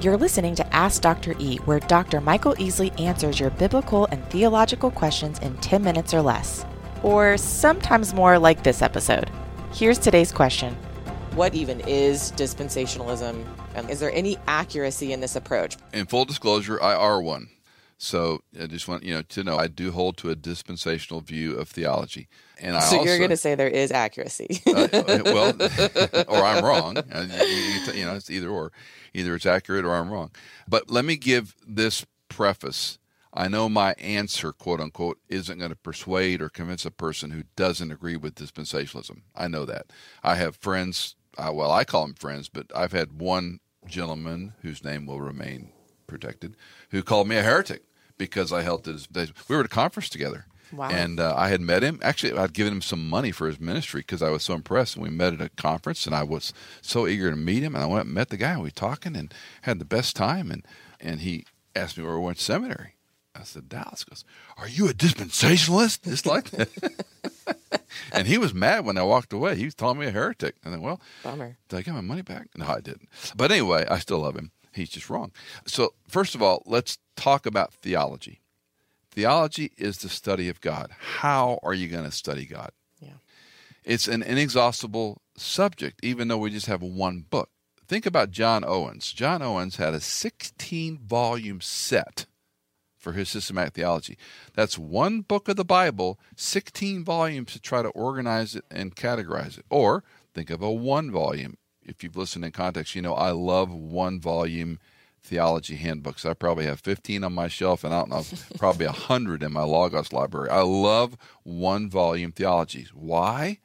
You're listening to Ask Dr. E, where Dr. Michael Easley answers your biblical and theological questions in 10 minutes or less. Or sometimes more like this episode. Here's today's question What even is dispensationalism? And is there any accuracy in this approach? In full disclosure, I are one. So I just want you know to know I do hold to a dispensational view of theology, and I so also, you're going to say there is accuracy. uh, well, or I'm wrong. Uh, You, know, it's either or. Either it's accurate or I'm wrong. But let me give this preface. I know my answer, quote unquote, isn't going to persuade or convince a person who doesn't agree with dispensationalism. I know that. I have friends, uh, well, I call them friends, but I've had one gentleman whose name will remain protected who called me a heretic because I held this. We were at a conference together. Wow. And uh, I had met him. Actually, I'd given him some money for his ministry because I was so impressed. And we met at a conference, and I was so eager to meet him. And I went and met the guy. And we were talking and had the best time. And and he asked me where we went to seminary. I said Dallas. He goes, "Are you a dispensationalist?" Just like that. and he was mad when I walked away. He was calling me a heretic. And then, well, Bummer. did I get my money back? No, I didn't. But anyway, I still love him. He's just wrong. So, first of all, let's talk about theology. Theology is the study of God. How are you going to study God? Yeah. It's an inexhaustible subject, even though we just have one book. Think about John Owens. John Owens had a 16 volume set for his systematic theology. That's one book of the Bible, 16 volumes to try to organize it and categorize it. Or think of a one volume. If you've listened in context, you know I love one volume theology handbooks. I probably have 15 on my shelf and I don't know, probably 100 in my Logos library. I love one volume theologies. Why?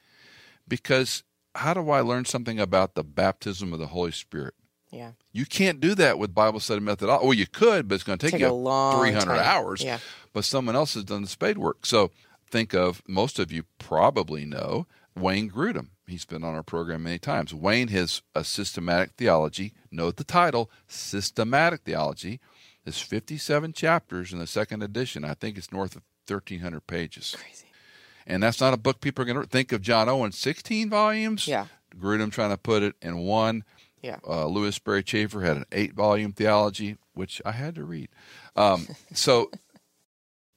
Because how do I learn something about the baptism of the Holy Spirit? Yeah. You can't do that with Bible study methodology. Well, you could, but it's going to take, Take you a long 300 time. hours. Yeah. But someone else has done the spade work. So think of most of you probably know Wayne Grudem. He's been on our program many times. Wayne has a systematic theology. Note the title, Systematic Theology. There's 57 chapters in the second edition. I think it's north of 1,300 pages. Crazy. And that's not a book people are going to think of John Owen, 16 volumes. Yeah. Grudem trying to put it in one. Yeah. Uh, Lewis Sperry Chafer had an eight volume theology, which I had to read. Um, so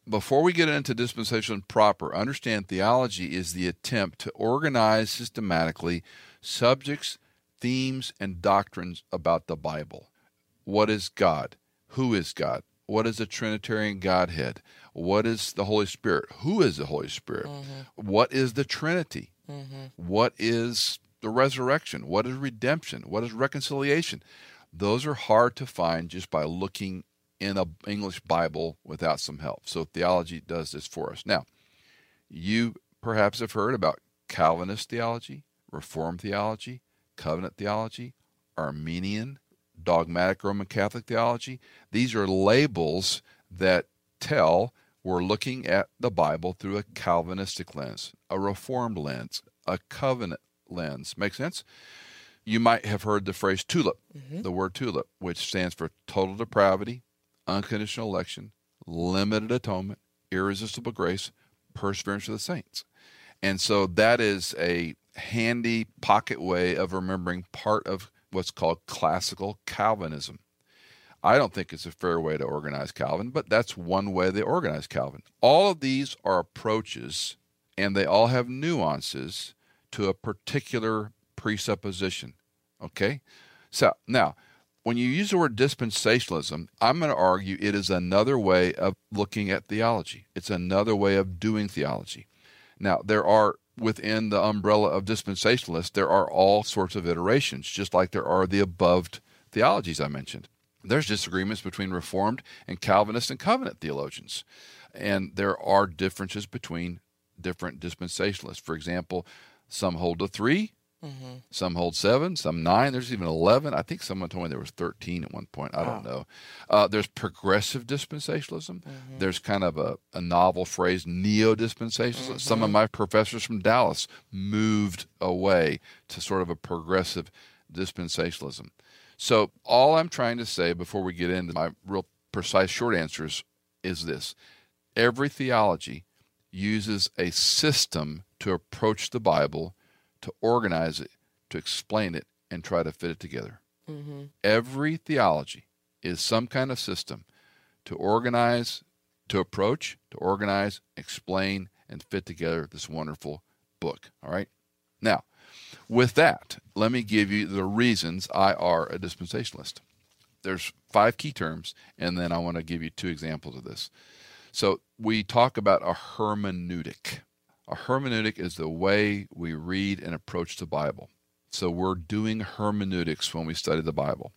before we get into dispensation proper, understand theology is the attempt to organize systematically subjects, themes, and doctrines about the Bible. What is God? Who is God? What is the Trinitarian Godhead? What is the Holy Spirit? Who is the Holy Spirit? Mm-hmm. What is the Trinity? Mm-hmm. What is the resurrection? What is redemption? What is reconciliation? Those are hard to find just by looking in a English Bible without some help. So theology does this for us. Now, you perhaps have heard about Calvinist theology, Reformed theology, covenant theology, Arminian, dogmatic Roman Catholic theology. These are labels that tell we're looking at the Bible through a Calvinistic lens, a Reformed lens, a covenant lens. Make sense? You might have heard the phrase tulip, mm-hmm. the word tulip, which stands for total depravity, unconditional election, limited atonement, irresistible grace, perseverance of the saints. And so that is a handy pocket way of remembering part of what's called classical Calvinism. I don't think it's a fair way to organize Calvin, but that's one way they organize Calvin. All of these are approaches, and they all have nuances to a particular presupposition. Okay? So now, when you use the word dispensationalism, I'm going to argue it is another way of looking at theology. It's another way of doing theology. Now, there are within the umbrella of dispensationalists, there are all sorts of iterations, just like there are the above theologies I mentioned. There's disagreements between Reformed and Calvinist and covenant theologians. And there are differences between different dispensationalists. For example, some hold to 3 some hold seven, some nine. There's even eleven. I think someone told me there was thirteen at one point. I don't know. Uh, there's progressive dispensationalism. Mm-hmm. There's kind of a, a novel phrase, neo dispensationalism. Mm-hmm. Some of my professors from Dallas moved away to sort of a progressive dispensationalism. So all I'm trying to say before we get into my real precise short answers is this: every theology uses a system to approach the Bible to organize it, to explain it, and try to fit it together. Mm-hmm. Every theology is some kind of system to organize, to approach, to organize, explain, and fit together this wonderful book. All right. Now, with that, let me give you the reasons I are a dispensationalist. There's five key terms, and then I want to give you two examples of this. So we talk about a hermeneutic. A hermeneutic is the way we read and approach the Bible. So we're doing hermeneutics when we study the Bible.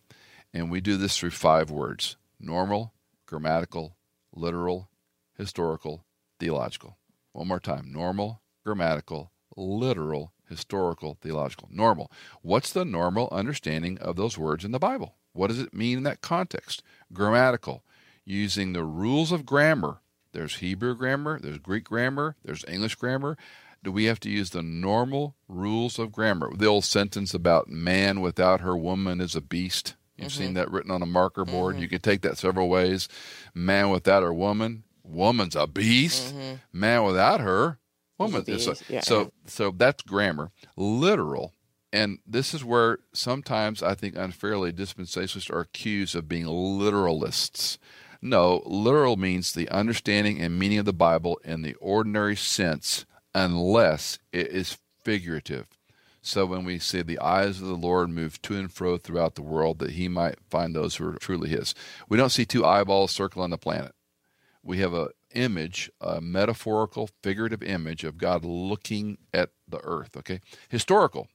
And we do this through five words normal, grammatical, literal, historical, theological. One more time normal, grammatical, literal, historical, theological. Normal. What's the normal understanding of those words in the Bible? What does it mean in that context? Grammatical. Using the rules of grammar. There's Hebrew grammar, there's Greek grammar, there's English grammar. Do we have to use the normal rules of grammar? The old sentence about man without her woman is a beast. You've mm-hmm. seen that written on a marker board. Mm-hmm. You can take that several ways. Man without her woman, woman's a beast. Mm-hmm. Man without her, woman is a, yeah. so so that's grammar. Literal, and this is where sometimes I think unfairly dispensationalists are accused of being literalists. No, literal means the understanding and meaning of the Bible in the ordinary sense, unless it is figurative. So when we say the eyes of the Lord move to and fro throughout the world, that he might find those who are truly his. We don't see two eyeballs circling the planet. We have a image, a metaphorical, figurative image of God looking at the earth. Okay, historical.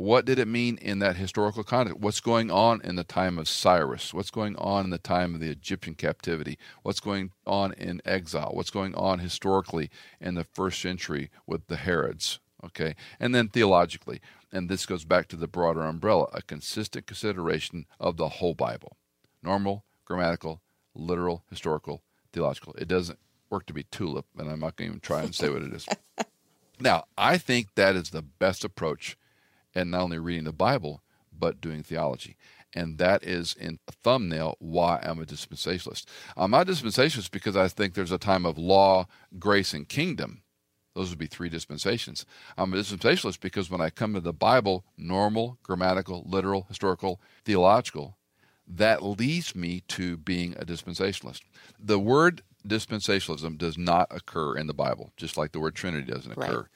What did it mean in that historical context? What's going on in the time of Cyrus? What's going on in the time of the Egyptian captivity? What's going on in exile? What's going on historically in the first century with the Herods? Okay, and then theologically, and this goes back to the broader umbrella, a consistent consideration of the whole Bible normal, grammatical, literal, historical, theological. It doesn't work to be tulip, and I'm not going to even try and say what it is. now, I think that is the best approach in not only reading the Bible, but doing theology. And that is in a thumbnail why I'm a dispensationalist. I'm not a dispensationalist because I think there's a time of law, grace, and kingdom. Those would be three dispensations. I'm a dispensationalist because when I come to the Bible, normal, grammatical, literal, historical, theological, that leads me to being a dispensationalist. The word dispensationalism does not occur in the Bible, just like the word Trinity doesn't occur. Right.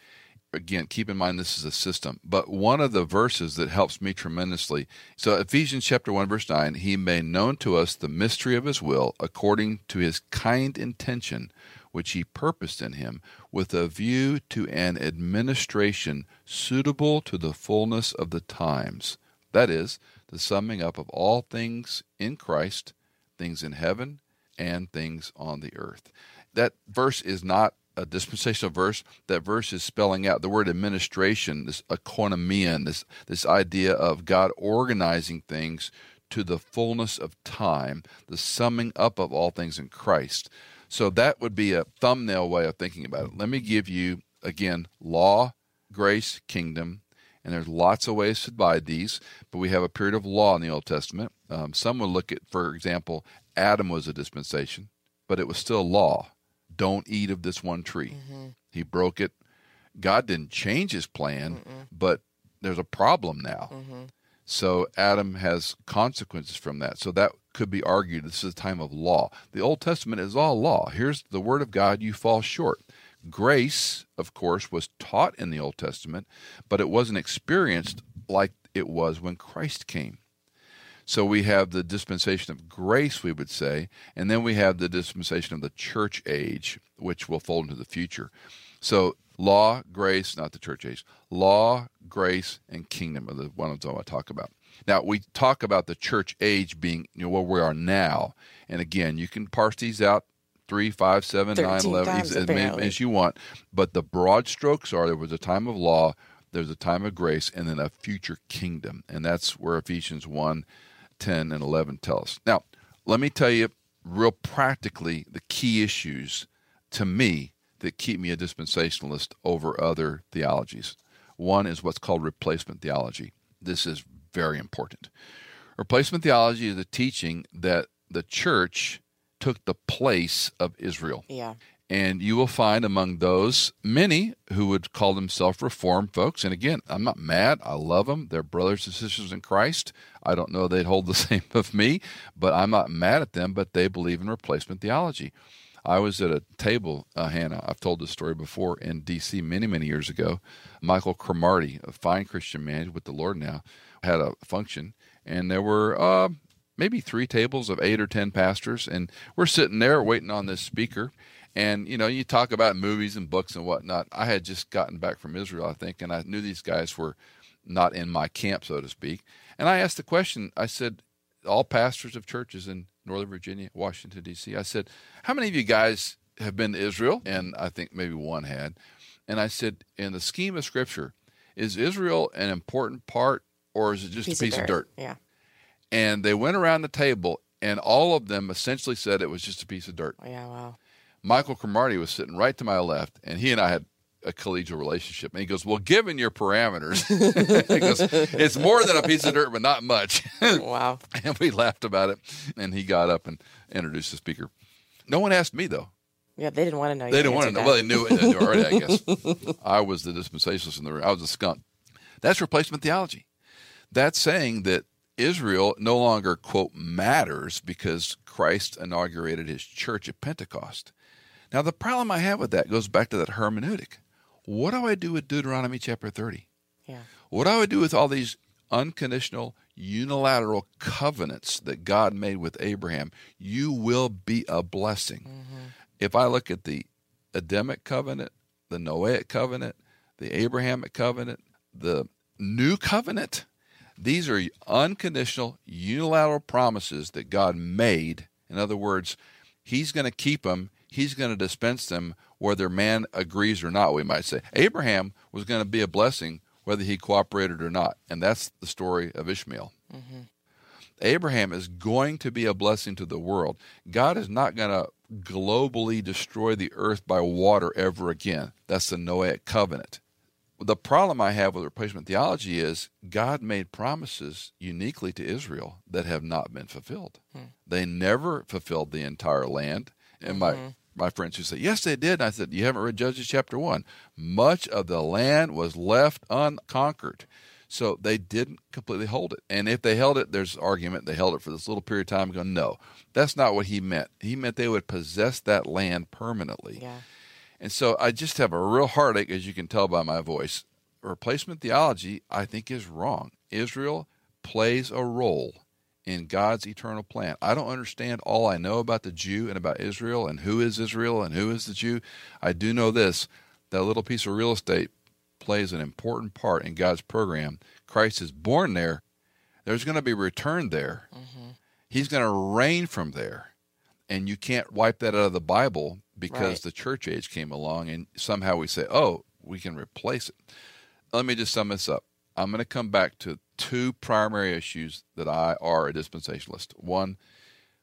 Again, keep in mind this is a system. But one of the verses that helps me tremendously so, Ephesians chapter 1, verse 9, He made known to us the mystery of His will according to His kind intention, which He purposed in Him, with a view to an administration suitable to the fullness of the times. That is, the summing up of all things in Christ, things in heaven and things on the earth. That verse is not a dispensational verse. That verse is spelling out the word administration, this economia, this this idea of God organizing things to the fullness of time, the summing up of all things in Christ. So that would be a thumbnail way of thinking about it. Let me give you again law, grace, kingdom, and there's lots of ways to divide these, but we have a period of law in the Old Testament. Um, some would look at, for example, Adam was a dispensation, but it was still law. Don't eat of this one tree. Mm-hmm. He broke it. God didn't change his plan, Mm-mm. but there's a problem now. Mm-hmm. So Adam has consequences from that. So that could be argued this is a time of law. The Old Testament is all law. Here's the word of God, you fall short. Grace, of course, was taught in the Old Testament, but it wasn't experienced like it was when Christ came. So we have the dispensation of grace, we would say, and then we have the dispensation of the church age, which will fold into the future. So law, grace, not the church age. Law, grace, and kingdom are the ones I want to talk about. Now we talk about the church age being you know where we are now, and again you can parse these out three, five, seven, nine, eleven, as, as many as you want. But the broad strokes are there was a time of law, there's a time of grace, and then a future kingdom, and that's where Ephesians one 10 and 11 tell us. Now, let me tell you real practically the key issues to me that keep me a dispensationalist over other theologies. One is what's called replacement theology. This is very important. Replacement theology is a teaching that the church took the place of Israel. Yeah. And you will find among those many who would call themselves Reformed folks. And again, I'm not mad. I love them. They're brothers and sisters in Christ. I don't know they'd hold the same of me, but I'm not mad at them. But they believe in replacement theology. I was at a table, uh, Hannah. I've told this story before in D.C. many, many years ago. Michael Cromartie, a fine Christian man with the Lord now, had a function, and there were uh, maybe three tables of eight or ten pastors, and we're sitting there waiting on this speaker. And you know, you talk about movies and books and whatnot. I had just gotten back from Israel, I think, and I knew these guys were not in my camp, so to speak. And I asked the question. I said, all pastors of churches in Northern Virginia, Washington, D.C. I said, How many of you guys have been to Israel? And I think maybe one had. And I said, In the scheme of Scripture, is Israel an important part or is it just Piece a piece of of dirt. dirt? Yeah. And they went around the table, and all of them essentially said it was just a piece of dirt. Yeah. Wow. Michael Cromartie was sitting right to my left, and he and I had a collegial relationship. And he goes, Well, given your parameters, he goes, it's more than a piece of dirt, but not much. Wow. and we laughed about it. And he got up and introduced the speaker. No one asked me, though. Yeah. They didn't want to know. They didn't want to know. Well, they knew it. They knew already, I guess. I was the dispensationalist in the room. I was a skunk. That's replacement theology. That's saying that Israel no longer, quote, matters because Christ inaugurated his church at Pentecost. Now, the problem I have with that goes back to that hermeneutic. What do I do with Deuteronomy chapter 30? Yeah. What do I do with all these unconditional, unilateral covenants that God made with Abraham? You will be a blessing. Mm-hmm. If I look at the Adamic covenant, the Noahic covenant, the Abrahamic covenant, the new covenant, these are unconditional, unilateral promises that God made. In other words, He's going to keep them, He's going to dispense them whether man agrees or not, we might say. Abraham was going to be a blessing whether he cooperated or not. And that's the story of Ishmael. Mm-hmm. Abraham is going to be a blessing to the world. God is not going to globally destroy the earth by water ever again. That's the Noahic covenant. The problem I have with replacement theology is God made promises uniquely to Israel that have not been fulfilled. Hmm. They never fulfilled the entire land. And my my friends who say, Yes, they did. And I said, You haven't read Judges chapter one. Much of the land was left unconquered. So they didn't completely hold it. And if they held it, there's argument they held it for this little period of time. Go, no, that's not what he meant. He meant they would possess that land permanently. Yeah. And so I just have a real heartache, as you can tell by my voice. Replacement theology, I think, is wrong. Israel plays a role in God's eternal plan. I don't understand all I know about the Jew and about Israel and who is Israel and who is the Jew. I do know this that little piece of real estate plays an important part in God's program. Christ is born there. There's going to be return there. Mm-hmm. He's going to reign from there. And you can't wipe that out of the Bible because Right. the church age came along and somehow we say, oh, we can replace it. Let me just sum this up. I'm going to come back to two primary issues that I are a dispensationalist. One,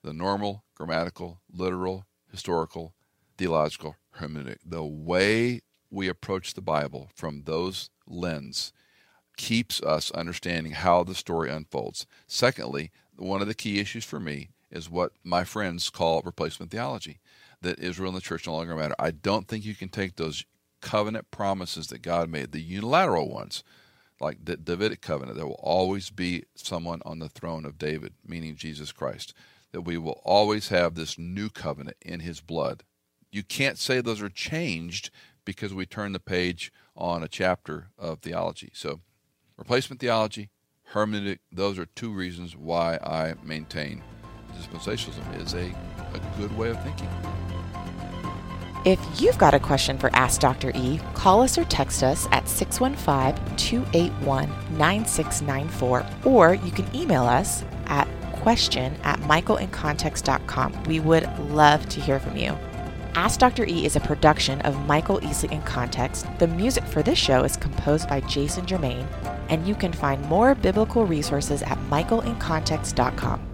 the normal, grammatical, literal, historical, theological hermeneutic. The way we approach the Bible from those lens keeps us understanding how the story unfolds. Secondly, one of the key issues for me is what my friends call replacement theology that Israel and the church no longer matter. I don't think you can take those covenant promises that God made, the unilateral ones, like the Davidic covenant, there will always be someone on the throne of David, meaning Jesus Christ, that we will always have this new covenant in his blood. You can't say those are changed because we turn the page on a chapter of theology. So, replacement theology, hermeneutic, those are two reasons why I maintain dispensationalism is a, a good way of thinking. If you've got a question for Ask Dr. E, call us or text us at 615 281 9694, or you can email us at question at michaelincontext.com. We would love to hear from you. Ask Dr. E is a production of Michael Easley in Context. The music for this show is composed by Jason Germain, and you can find more biblical resources at michaelincontext.com.